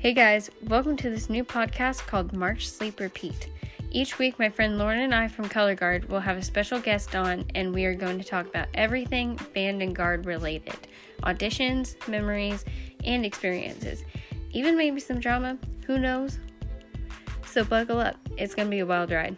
Hey guys, welcome to this new podcast called March Sleep Repeat. Each week, my friend Lauren and I from Color Guard will have a special guest on, and we are going to talk about everything band and guard related auditions, memories, and experiences. Even maybe some drama, who knows? So, buckle up, it's going to be a wild ride.